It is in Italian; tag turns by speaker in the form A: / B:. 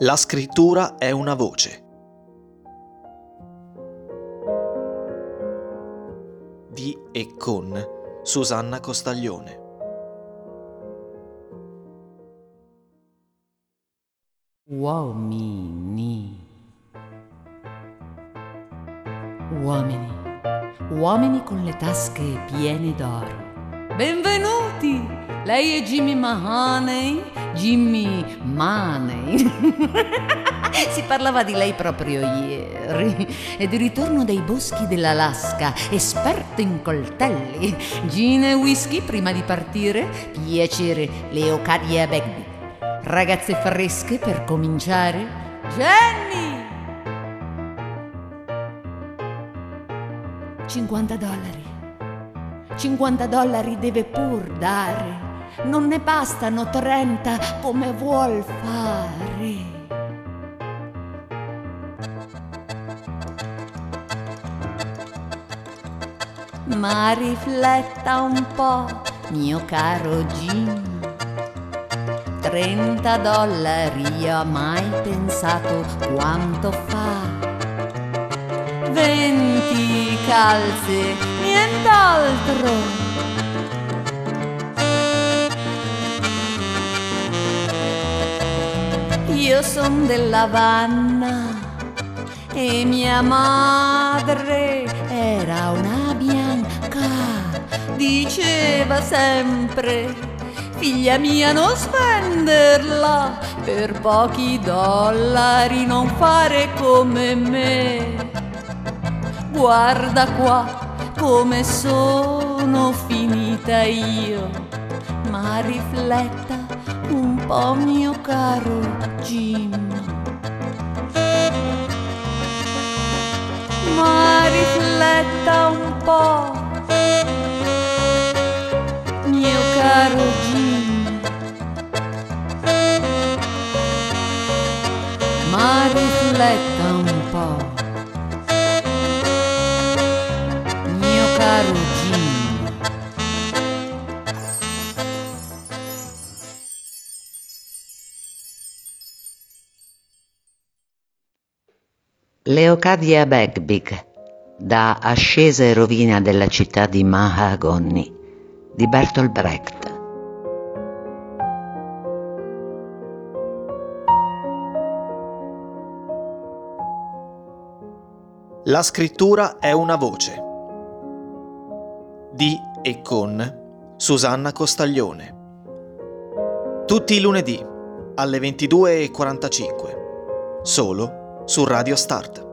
A: La scrittura è una voce. Di e con Susanna Costaglione.
B: Uomini. Uomini. Uomini con le tasche piene d'oro. Benvenuti! Lei è Jimmy Mahoney? Jimmy Money. si parlava di lei proprio ieri. È di ritorno dai boschi dell'Alaska, esperto in coltelli. Gin e whisky prima di partire? Piacere, Leocadia Bagby. Ragazze fresche per cominciare? Jenny! 50 dollari. 50 dollari deve pur dare. Non ne bastano 30 come vuol fare. Ma rifletta un po', mio caro Jim. 30 dollari ho mai pensato quanto fa. 20 calze, nient'altro. Io son della Vanna e mia madre era una bianca, diceva sempre, figlia mia non spenderla, per pochi dollari non fare come me. Guarda qua come sono finita io, ma rifletta un po' mio caro Jim. Ma rifletta un po', mio caro Jim. Ma rifletta un po',
C: Leocadia Begbig da Ascesa e rovina della città di Mahagoni di Bertolt Brecht.
A: La scrittura è una voce. Di e con Susanna Costaglione. Tutti i lunedì alle 22.45. Solo su Radio Start.